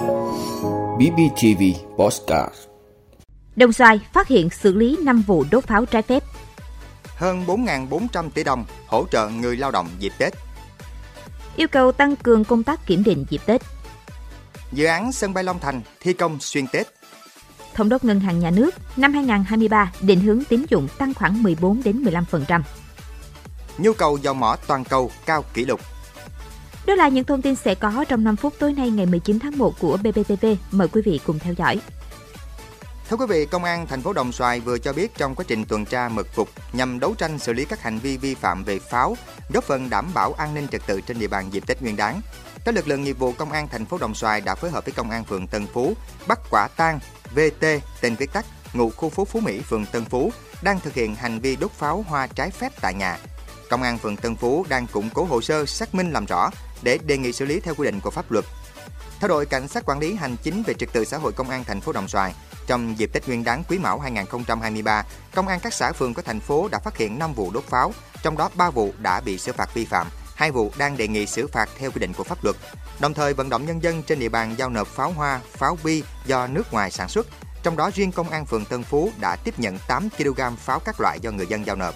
BBTV Postcard Đồng Xoài phát hiện xử lý 5 vụ đốt pháo trái phép. Hơn 4.400 tỷ đồng hỗ trợ người lao động dịp Tết. Yêu cầu tăng cường công tác kiểm định dịp Tết. Dự án sân bay Long Thành thi công xuyên Tết. Thống đốc Ngân hàng Nhà nước năm 2023 định hướng tín dụng tăng khoảng 14 đến 15%. Nhu cầu dầu mỏ toàn cầu cao kỷ lục. Đó là những thông tin sẽ có trong 5 phút tối nay ngày 19 tháng 1 của BBTV. Mời quý vị cùng theo dõi. Thưa quý vị, Công an thành phố Đồng Xoài vừa cho biết trong quá trình tuần tra mật phục nhằm đấu tranh xử lý các hành vi vi phạm về pháo, góp phần đảm bảo an ninh trật tự trên địa bàn dịp Tết Nguyên đán. Các lực lượng nghiệp vụ Công an thành phố Đồng Xoài đã phối hợp với Công an phường Tân Phú bắt quả tang VT tên viết tắt ngụ khu phố Phú Mỹ, phường Tân Phú đang thực hiện hành vi đốt pháo hoa trái phép tại nhà. Công an phường Tân Phú đang củng cố hồ sơ xác minh làm rõ để đề nghị xử lý theo quy định của pháp luật. Theo đội cảnh sát quản lý hành chính về trật tự xã hội công an thành phố Đồng Xoài, trong dịp Tết Nguyên đán Quý Mão 2023, công an các xã phường của thành phố đã phát hiện 5 vụ đốt pháo, trong đó 3 vụ đã bị xử phạt vi phạm, hai vụ đang đề nghị xử phạt theo quy định của pháp luật. Đồng thời vận động nhân dân trên địa bàn giao nộp pháo hoa, pháo bi do nước ngoài sản xuất. Trong đó riêng công an phường Tân Phú đã tiếp nhận 8 kg pháo các loại do người dân giao nộp.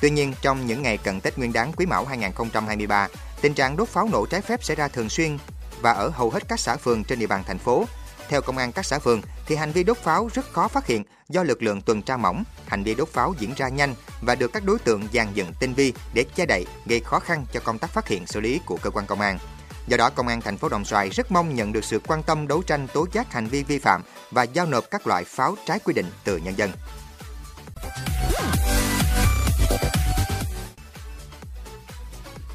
Tuy nhiên, trong những ngày cận Tết Nguyên đán Quý Mão 2023, tình trạng đốt pháo nổ trái phép xảy ra thường xuyên và ở hầu hết các xã phường trên địa bàn thành phố. Theo công an các xã phường thì hành vi đốt pháo rất khó phát hiện do lực lượng tuần tra mỏng, hành vi đốt pháo diễn ra nhanh và được các đối tượng dàn dựng tinh vi để che đậy gây khó khăn cho công tác phát hiện xử lý của cơ quan công an. Do đó, Công an thành phố Đồng Xoài rất mong nhận được sự quan tâm đấu tranh tố giác hành vi vi phạm và giao nộp các loại pháo trái quy định từ nhân dân.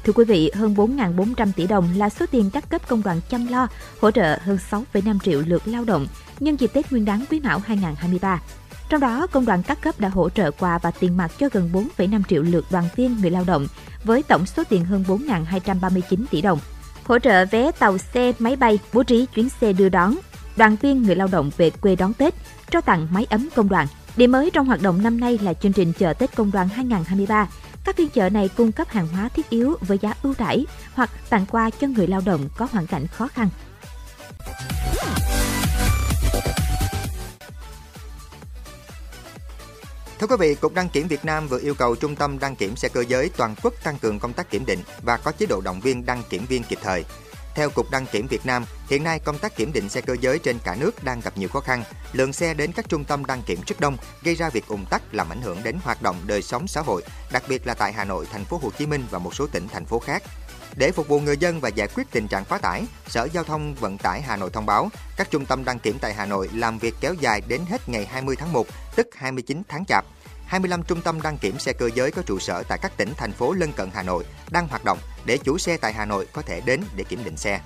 Thưa quý vị, hơn 4.400 tỷ đồng là số tiền các cấp công đoàn chăm lo, hỗ trợ hơn 6,5 triệu lượt lao động nhân dịp Tết Nguyên đán Quý Mão 2023. Trong đó, công đoàn các cấp đã hỗ trợ quà và tiền mặt cho gần 4,5 triệu lượt đoàn viên người lao động với tổng số tiền hơn 4.239 tỷ đồng. Hỗ trợ vé tàu xe, máy bay, bố trí chuyến xe đưa đón, đoàn viên người lao động về quê đón Tết, trao tặng máy ấm công đoàn. Điểm mới trong hoạt động năm nay là chương trình chợ Tết Công đoàn 2023 các phiên chợ này cung cấp hàng hóa thiết yếu với giá ưu đãi hoặc tặng quà cho người lao động có hoàn cảnh khó khăn. Thưa quý vị, Cục Đăng kiểm Việt Nam vừa yêu cầu Trung tâm Đăng kiểm xe cơ giới toàn quốc tăng cường công tác kiểm định và có chế độ động viên đăng kiểm viên kịp thời. Theo Cục Đăng kiểm Việt Nam, hiện nay công tác kiểm định xe cơ giới trên cả nước đang gặp nhiều khó khăn. Lượng xe đến các trung tâm đăng kiểm rất đông, gây ra việc ùn tắc làm ảnh hưởng đến hoạt động đời sống xã hội, đặc biệt là tại Hà Nội, thành phố Hồ Chí Minh và một số tỉnh thành phố khác. Để phục vụ người dân và giải quyết tình trạng quá tải, Sở Giao thông Vận tải Hà Nội thông báo các trung tâm đăng kiểm tại Hà Nội làm việc kéo dài đến hết ngày 20 tháng 1, tức 29 tháng Chạp. 25 trung tâm đăng kiểm xe cơ giới có trụ sở tại các tỉnh, thành phố lân cận Hà Nội đang hoạt động để chủ xe tại Hà Nội có thể đến để kiểm định xe.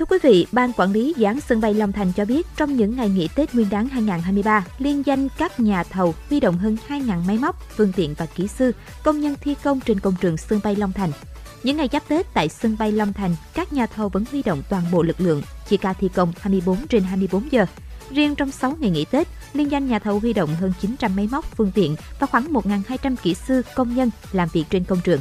Thưa quý vị, Ban Quản lý Dự án sân bay Long Thành cho biết trong những ngày nghỉ Tết Nguyên đán 2023, liên danh các nhà thầu huy động hơn 2.000 máy móc, phương tiện và kỹ sư, công nhân thi công trên công trường sân bay Long Thành. Những ngày giáp Tết tại sân bay Long Thành, các nhà thầu vẫn huy động toàn bộ lực lượng, chia ca thi công 24 trên 24 giờ. Riêng trong 6 ngày nghỉ Tết, liên danh nhà thầu huy động hơn 900 máy móc, phương tiện và khoảng 1.200 kỹ sư, công nhân làm việc trên công trường.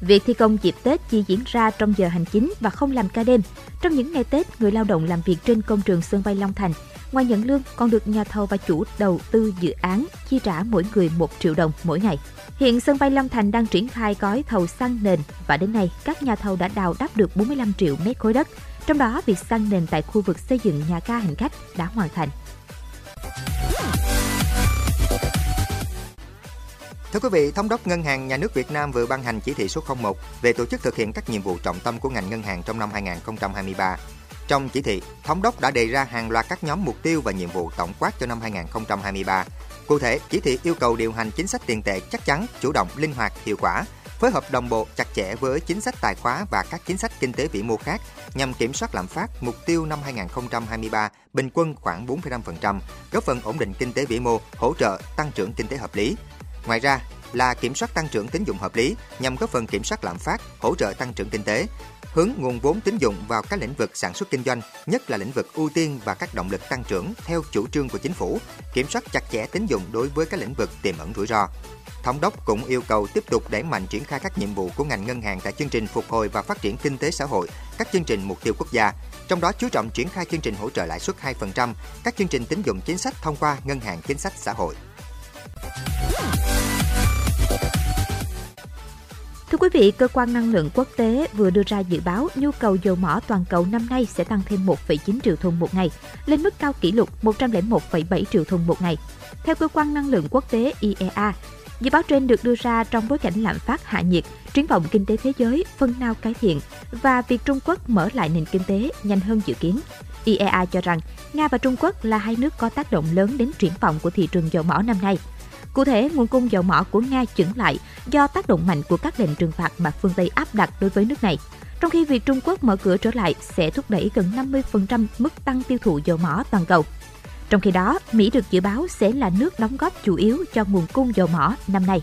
Việc thi công dịp Tết chỉ diễn ra trong giờ hành chính và không làm ca đêm. Trong những ngày Tết, người lao động làm việc trên công trường sân bay Long Thành, ngoài nhận lương còn được nhà thầu và chủ đầu tư dự án chi trả mỗi người 1 triệu đồng mỗi ngày. Hiện sân bay Long Thành đang triển khai gói thầu xăng nền và đến nay các nhà thầu đã đào đắp được 45 triệu mét khối đất. Trong đó, việc xăng nền tại khu vực xây dựng nhà ga hành khách đã hoàn thành. Thưa quý vị, Thống đốc Ngân hàng Nhà nước Việt Nam vừa ban hành chỉ thị số 01 về tổ chức thực hiện các nhiệm vụ trọng tâm của ngành ngân hàng trong năm 2023. Trong chỉ thị, Thống đốc đã đề ra hàng loạt các nhóm mục tiêu và nhiệm vụ tổng quát cho năm 2023. Cụ thể, chỉ thị yêu cầu điều hành chính sách tiền tệ chắc chắn, chủ động, linh hoạt, hiệu quả, phối hợp đồng bộ chặt chẽ với chính sách tài khóa và các chính sách kinh tế vĩ mô khác nhằm kiểm soát lạm phát mục tiêu năm 2023 bình quân khoảng 4,5%, góp phần ổn định kinh tế vĩ mô, hỗ trợ tăng trưởng kinh tế hợp lý. Ngoài ra, là kiểm soát tăng trưởng tín dụng hợp lý nhằm góp phần kiểm soát lạm phát, hỗ trợ tăng trưởng kinh tế, hướng nguồn vốn tín dụng vào các lĩnh vực sản xuất kinh doanh, nhất là lĩnh vực ưu tiên và các động lực tăng trưởng theo chủ trương của chính phủ, kiểm soát chặt chẽ tín dụng đối với các lĩnh vực tiềm ẩn rủi ro. Thống đốc cũng yêu cầu tiếp tục đẩy mạnh triển khai các nhiệm vụ của ngành ngân hàng tại chương trình phục hồi và phát triển kinh tế xã hội, các chương trình mục tiêu quốc gia, trong đó chú trọng triển khai chương trình hỗ trợ lãi suất 2%, các chương trình tín dụng chính sách thông qua ngân hàng chính sách xã hội. Thưa quý vị, cơ quan năng lượng quốc tế vừa đưa ra dự báo nhu cầu dầu mỏ toàn cầu năm nay sẽ tăng thêm 1,9 triệu thùng một ngày, lên mức cao kỷ lục 101,7 triệu thùng một ngày. Theo cơ quan năng lượng quốc tế IEA, dự báo trên được đưa ra trong bối cảnh lạm phát hạ nhiệt, triển vọng kinh tế thế giới phần nào cải thiện và việc Trung Quốc mở lại nền kinh tế nhanh hơn dự kiến. IEA cho rằng Nga và Trung Quốc là hai nước có tác động lớn đến triển vọng của thị trường dầu mỏ năm nay. Cụ thể, nguồn cung dầu mỏ của Nga chững lại do tác động mạnh của các lệnh trừng phạt mà phương Tây áp đặt đối với nước này. Trong khi việc Trung Quốc mở cửa trở lại sẽ thúc đẩy gần 50% mức tăng tiêu thụ dầu mỏ toàn cầu. Trong khi đó, Mỹ được dự báo sẽ là nước đóng góp chủ yếu cho nguồn cung dầu mỏ năm nay.